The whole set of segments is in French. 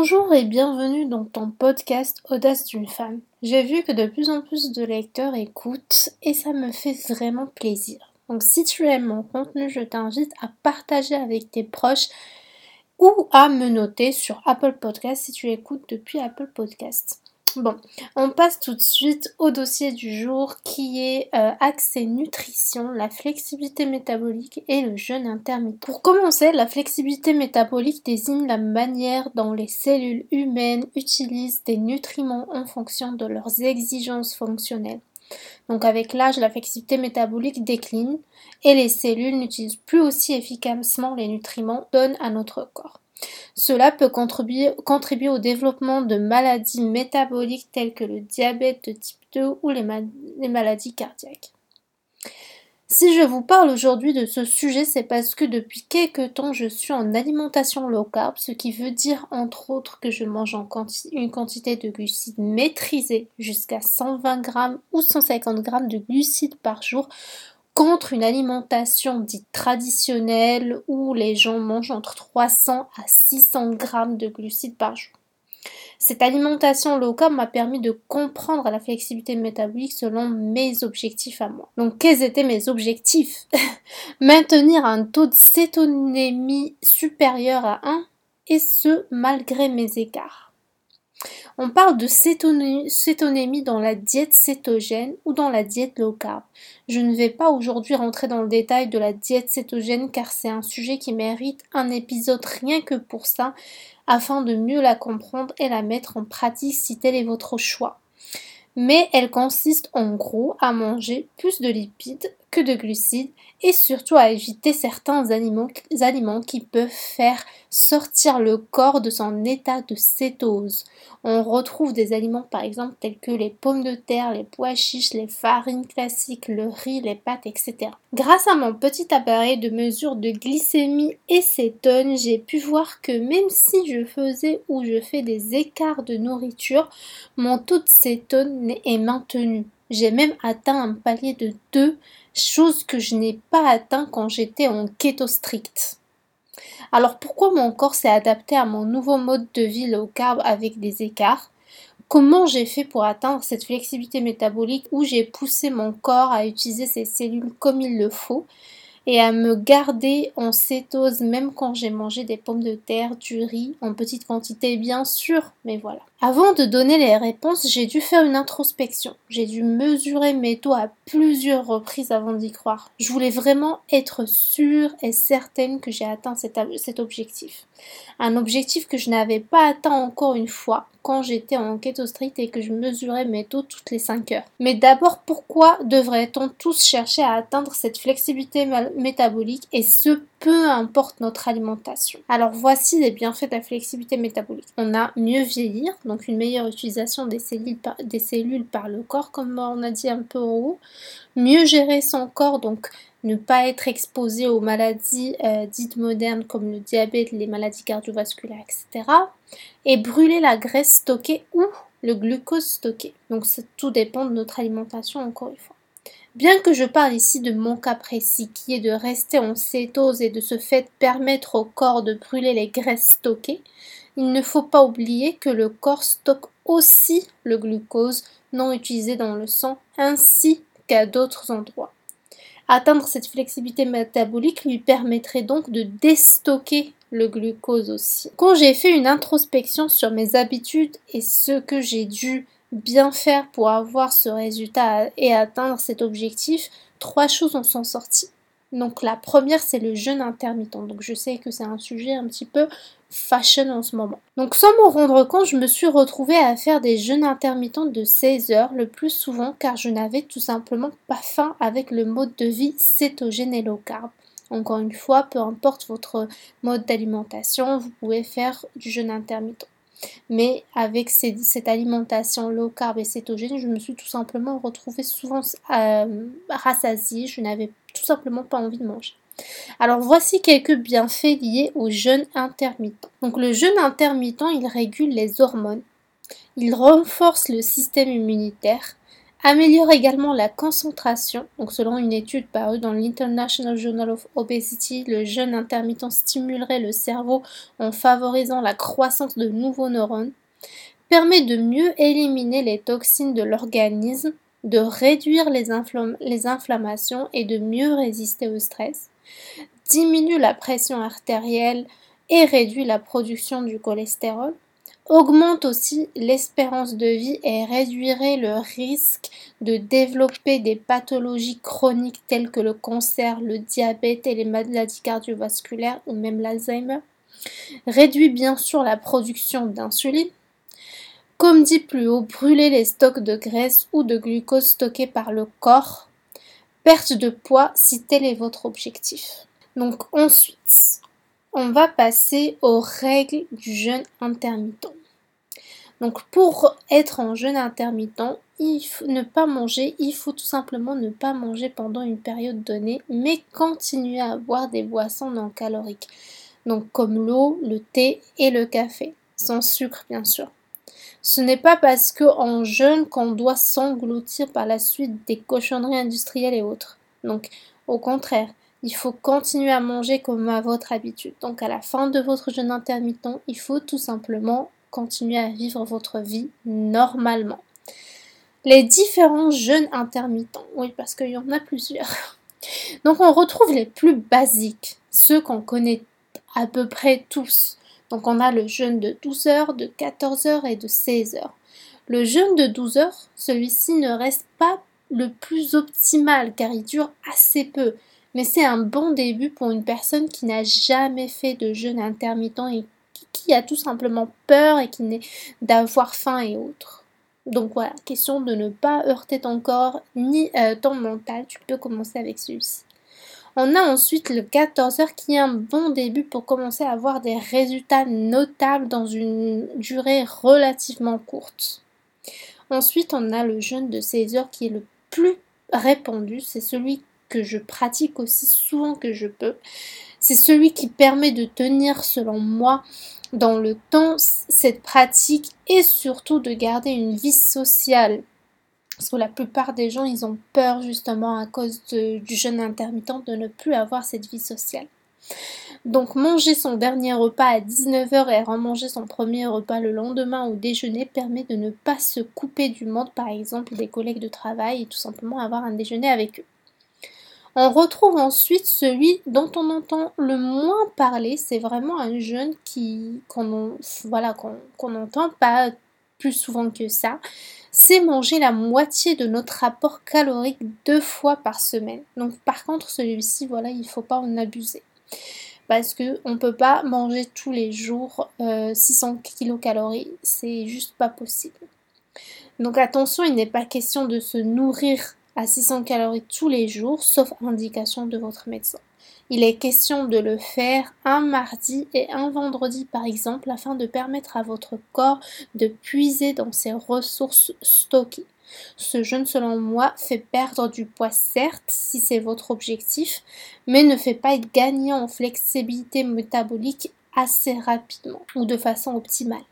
Bonjour et bienvenue dans ton podcast Audace d'une femme. J'ai vu que de plus en plus de lecteurs écoutent et ça me fait vraiment plaisir. Donc si tu aimes mon contenu, je t'invite à partager avec tes proches ou à me noter sur Apple Podcast si tu écoutes depuis Apple Podcast. Bon, on passe tout de suite au dossier du jour qui est euh, accès nutrition, la flexibilité métabolique et le jeûne intermittent. Pour commencer, la flexibilité métabolique désigne la manière dont les cellules humaines utilisent des nutriments en fonction de leurs exigences fonctionnelles. Donc avec l'âge, la flexibilité métabolique décline et les cellules n'utilisent plus aussi efficacement les nutriments donnés à notre corps. Cela peut contribuer, au développement de maladies métaboliques telles que le diabète de type 2 ou les, maladies cardiaques. Si je vous parle aujourd'hui de ce sujet, c'est parce que depuis quelques temps, je suis en alimentation low carb, ce qui veut dire entre autres que je mange une quantité de glucides maîtrisée jusqu'à 120 grammes ou 150 grammes de glucides par jour contre une alimentation dite traditionnelle où les gens mangent entre 300 à 600 grammes de glucides par jour. Cette alimentation low carb m'a permis de comprendre la flexibilité métabolique selon mes objectifs à moi. Donc quels étaient mes objectifs? Maintenir un taux de cétonémie supérieur à 1 et ce malgré mes écarts. On parle de cétonémie dans la diète cétogène ou dans la diète low carb. Je ne vais pas aujourd'hui rentrer dans le détail de la diète cétogène car c'est un sujet qui mérite un épisode rien que pour ça afin de mieux la comprendre et la mettre en pratique si tel est votre choix. Mais elle consiste en gros à manger plus de lipides que de glucides et surtout à éviter certains aliments, qui peuvent faire sortir le corps de son état de cétose. On retrouve des aliments par exemple tels que les pommes de terre, les pois chiches, les farines classiques, le riz, les pâtes, etc. Grâce à mon petit appareil de mesure de glycémie et cétone, j'ai pu voir que même si je faisais ou je fais des écarts de nourriture, mon taux de cétone est maintenu. J'ai même atteint un palier de 2 chose que je n'ai pas atteint quand j'étais en keto strict. Alors pourquoi mon corps s'est adapté à mon nouveau mode de vie low carb avec des écarts? Comment j'ai fait pour atteindre cette flexibilité métabolique où j'ai poussé mon corps à utiliser ses cellules comme il le faut et à me garder en cétose même quand j'ai mangé des pommes de terre, du riz, en petite quantité bien sûr, mais voilà. Avant de donner les réponses, j'ai dû faire une introspection. J'ai dû mesurer mes taux à plusieurs reprises avant d'y croire. Je voulais vraiment être sûre et certaine que j'ai atteint cet, objectif. Un objectif que je n'avais pas atteint encore une fois quand j'étais en keto strict et que je mesurais mes taux toutes les 5 heures. Mais d'abord, pourquoi devrait-on tous chercher à atteindre cette flexibilité métabolique et ce peu importe notre alimentation Alors voici les bienfaits de la flexibilité métabolique. On a mieux vieillir, donc une meilleure utilisation des cellules par, le corps, comme on a dit un peu en haut. Mieux gérer son corps, donc ne pas être exposé aux maladies euh, dites modernes comme le diabète, les maladies cardiovasculaires, etc. Et brûler la graisse stockée ou le glucose stocké. Donc tout dépend de notre alimentation encore une fois. Bien que je parle ici de mon cas précis qui est de rester en cétose et de ce fait permettre au corps de brûler les graisses stockées, il ne faut pas oublier que le corps stocke aussi le glucose non utilisé dans le sang ainsi qu'à d'autres endroits. Atteindre cette flexibilité métabolique lui permettrait donc de déstocker le glucose aussi. Quand j'ai fait une introspection sur mes habitudes et ce que j'ai dû bien faire pour avoir ce résultat et atteindre cet objectif, trois choses en sont sorties. Donc la première, c'est le jeûne intermittent. Donc je sais que c'est un sujet un petit peu fashion en ce moment. Donc sans m'en rendre compte, je me suis retrouvée à faire des jeûnes intermittents de 16 heures le plus souvent car je n'avais tout simplement pas faim avec le mode de vie cétogène et low carb. Encore une fois, peu importe votre mode d'alimentation, vous pouvez faire du jeûne intermittent. Mais avec cette alimentation low carb et cétogène, je me suis tout simplement retrouvée souvent euh, rassasiée. Je n'avais tout simplement pas envie de manger. Alors voici quelques bienfaits liés au jeûne intermittent. Donc le jeûne intermittent, il régule les hormones, il renforce le système immunitaire, Améliore également la concentration. Donc, selon une étude parue dans l'International Journal of Obesity, le jeûne intermittent stimulerait le cerveau en favorisant la croissance de nouveaux neurones. Permet de mieux éliminer les toxines de l'organisme, de réduire les, les inflammations et de mieux résister au stress. Diminue la pression artérielle et réduit la production du cholestérol augmente aussi l'espérance de vie et réduirait le risque de développer des pathologies chroniques telles que le cancer, le diabète et les maladies cardiovasculaires ou même l'Alzheimer. Réduit bien sûr la production d'insuline. Comme dit plus haut, brûler les stocks de graisse ou de glucose stockés par le corps. Perte de poids si tel est votre objectif. Donc ensuite, on va passer aux règles du jeûne intermittent. Donc pour être en jeûne intermittent, il faut ne pas manger, il faut tout simplement ne pas manger pendant une période donnée, mais continuer à boire des boissons non caloriques. Donc comme l'eau, le thé et le café, sans sucre bien sûr. Ce n'est pas parce qu'en jeûne qu'on doit s'engloutir par la suite des cochonneries industrielles et autres. Donc au contraire, il faut continuer à manger comme à votre habitude. Donc à la fin de votre jeûne intermittent, il faut tout simplement continuer à vivre votre vie normalement. Les différents jeûnes intermittents, oui, parce qu'il y en a plusieurs. Donc on retrouve les plus basiques, ceux qu'on connaît à peu près tous. Donc on a le jeûne de 12 heures, de 14 heures et de 16 heures. Le jeûne de 12 heures, celui-ci ne reste pas le plus optimal car il dure assez peu. Mais c'est un bon début pour une personne qui n'a jamais fait de jeûne intermittent et qui a tout simplement peur et qui n'est d'avoir faim et autres. Donc voilà, question de ne pas heurter ton corps ni euh, ton mental, tu peux commencer avec celui-ci. On a ensuite le 14 heures qui est un bon début pour commencer à avoir des résultats notables dans une durée relativement courte. Ensuite, on a le jeûne de 16 heures qui est le plus répandu, c'est celui que je pratique aussi souvent que je peux. C'est celui qui permet de tenir, selon moi, dans le temps cette pratique et surtout de garder une vie sociale. Parce que la plupart des gens, ils ont peur justement à cause du jeûne intermittent de ne plus avoir cette vie sociale. Donc manger son dernier repas à 19h et remanger son premier repas le lendemain au déjeuner permet de ne pas se couper du monde, par exemple des collègues de travail, et tout simplement avoir un déjeuner avec eux. On retrouve ensuite celui dont on entend le moins parler, c'est vraiment un jeune qui qu'on voilà qu'on n'entend pas plus souvent que ça. C'est manger la moitié de notre rapport calorique deux fois par semaine. Donc par contre celui-ci voilà il faut pas en abuser parce que on peut pas manger tous les jours 600 euh, kilocalories, c'est juste pas possible. Donc attention, il n'est pas question de se nourrir à 600 calories tous les jours, sauf indication de votre médecin. Il est question de le faire un mardi et un vendredi par exemple afin de permettre à votre corps de puiser dans ses ressources stockées. Ce jeûne, selon moi, fait perdre du poids, certes, si c'est votre objectif, mais ne fait pas gagnant en flexibilité métabolique assez rapidement ou de façon optimale.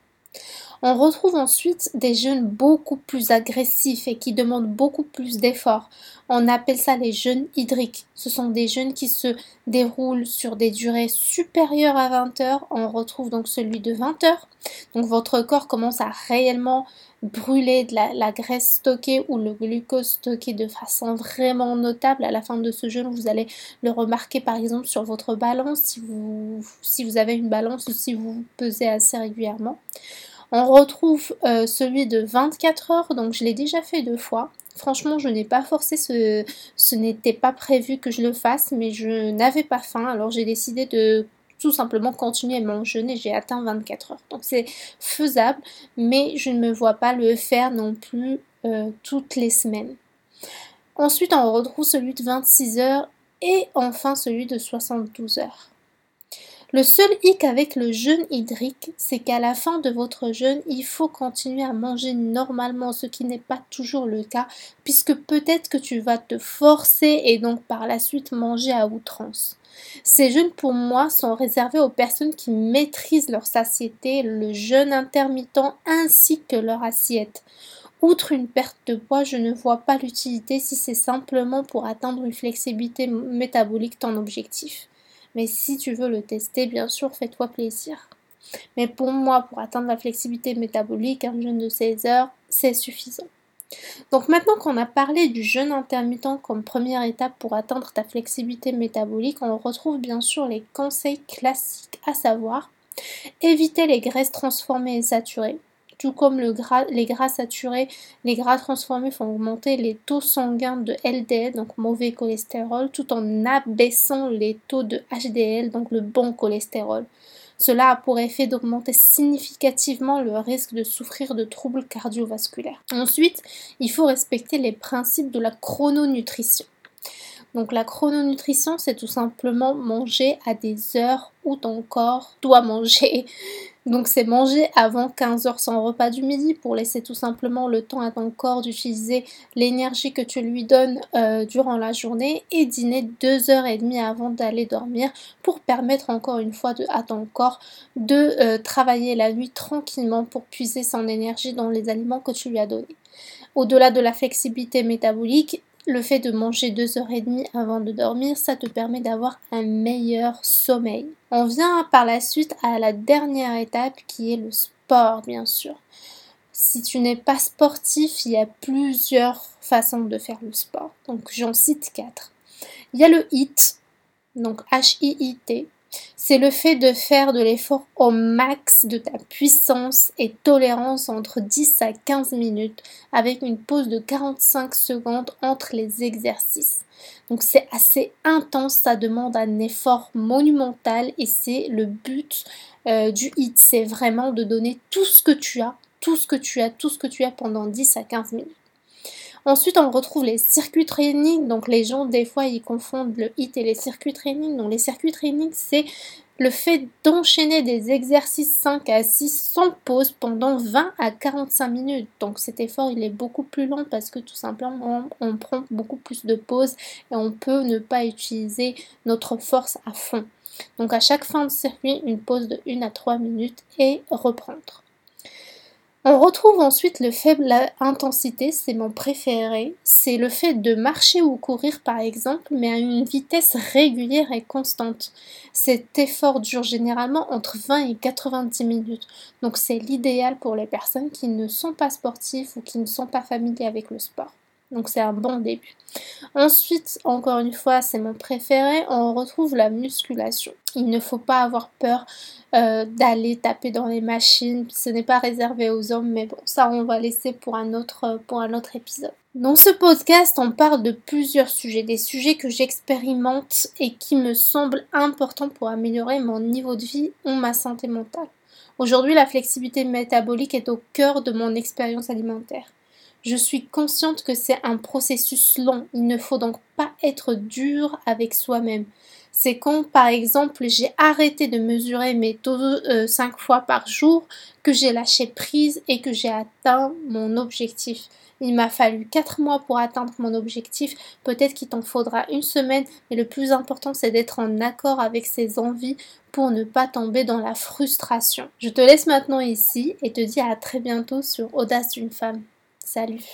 On retrouve ensuite des jeûnes beaucoup plus agressifs et qui demandent beaucoup plus d'efforts. On appelle ça les jeûnes hydriques. Ce sont des jeûnes qui se déroulent sur des durées supérieures à 20 heures. On retrouve donc celui de 20 heures. Donc votre corps commence à réellement brûler de la, graisse stockée ou le glucose stocké de façon vraiment notable. À la fin de ce jeûne, vous allez le remarquer par exemple sur votre balance si vous, si vous avez une balance ou si vous pesez assez régulièrement. On retrouve euh, celui de 24 heures, donc je l'ai déjà fait deux fois. Franchement, je n'ai pas forcé, ce, n'était pas prévu que je le fasse, mais je n'avais pas faim, alors j'ai décidé de tout simplement continuer mon jeûne et j'ai atteint 24 heures. Donc c'est faisable, mais je ne me vois pas le faire non plus euh, toutes les semaines. Ensuite, on retrouve celui de 26 heures et enfin celui de 72 heures. Le seul hic avec le jeûne hydrique, c'est qu'à la fin de votre jeûne, il faut continuer à manger normalement, ce qui n'est pas toujours le cas, puisque peut-être que tu vas te forcer et donc par la suite manger à outrance. Ces jeûnes pour moi sont réservés aux personnes qui maîtrisent leur satiété, le jeûne intermittent ainsi que leur assiette. Outre une perte de poids, je ne vois pas l'utilité si c'est simplement pour atteindre une flexibilité métabolique ton objectif. Mais si tu veux le tester, bien sûr, fais-toi plaisir. Mais pour moi, pour atteindre la flexibilité métabolique, un jeûne de 16 heures, c'est suffisant. Donc maintenant qu'on a parlé du jeûne intermittent comme première étape pour atteindre ta flexibilité métabolique, on retrouve bien sûr les conseils classiques, à savoir éviter les graisses transformées et saturées, tout comme les gras saturés, les gras transformés font augmenter les taux sanguins de LDL, donc mauvais cholestérol, tout en abaissant les taux de HDL, donc le bon cholestérol. Cela a pour effet d'augmenter significativement le risque de souffrir de troubles cardiovasculaires. Ensuite, il faut respecter les principes de la chrononutrition. Donc la chrononutrition, c'est tout simplement manger à des heures où ton corps doit manger. Donc c'est manger avant 15 heures sans repas du midi pour laisser tout simplement le temps à ton corps d'utiliser l'énergie que tu lui donnes euh, durant la journée et dîner 2 heures et demie avant d'aller dormir pour permettre encore une fois à ton corps de euh, travailler la nuit tranquillement pour puiser son énergie dans les aliments que tu lui as donnés. Au-delà de la flexibilité métabolique, le fait de manger deux heures et demie avant de dormir, ça te permet d'avoir un meilleur sommeil. On vient par la suite à la dernière étape qui est le sport, bien sûr. Si tu n'es pas sportif, il y a plusieurs façons de faire le sport. Donc j'en cite quatre. Il y a le HIIT, donc H-I-I-T, c'est le fait de faire de l'effort au max de ta puissance et tolérance entre 10 à 15 minutes avec une pause de 45 secondes entre les exercices. Donc c'est assez intense, ça demande un effort monumental et c'est le but euh, du hit, c'est vraiment de donner tout ce que tu as, tout ce que tu as, tout ce que tu as pendant 10 à 15 minutes. Ensuite, on retrouve les circuits training. Donc, les gens, des fois, ils confondent le HIT et les circuits training. Donc, les circuits training, c'est le fait d'enchaîner des exercices 5 à 6 sans pause pendant 20 à 45 minutes. Donc cet effort il est beaucoup plus long parce que tout simplement on, prend beaucoup plus de pauses et on peut ne pas utiliser notre force à fond. Donc à chaque fin de circuit, une pause de 1 à 3 minutes et reprendre. On retrouve ensuite le faible intensité, c'est mon préféré. C'est le fait de marcher ou courir par exemple, mais à une vitesse régulière et constante. Cet effort dure généralement entre 20 et 90 minutes. Donc c'est l'idéal pour les personnes qui ne sont pas sportives ou qui ne sont pas familiers avec le sport. Donc c'est un bon début. Ensuite, encore une fois, c'est mon préféré, on retrouve la musculation. Il ne faut pas avoir peur euh, d'aller taper dans les machines. Ce n'est pas réservé aux hommes, mais bon, ça on va laisser pour un autre, pour un autre épisode. Dans ce podcast, on parle de plusieurs sujets, des sujets que j'expérimente et qui me semblent importants pour améliorer mon niveau de vie ou ma santé mentale. Aujourd'hui, la flexibilité métabolique est au cœur de mon expérience alimentaire. Je suis consciente que c'est un processus long. Il ne faut donc pas être dur avec soi-même. C'est quand, par exemple, j'ai arrêté de mesurer mes taux euh, 5 fois par jour, que j'ai lâché prise et que j'ai atteint mon objectif. Il m'a fallu 4 mois pour atteindre mon objectif. Peut-être qu'il t'en faudra une semaine, mais le plus important, c'est d'être en accord avec ses envies pour ne pas tomber dans la frustration. Je te laisse maintenant ici et te dis à très bientôt sur Audace d'une femme. Salut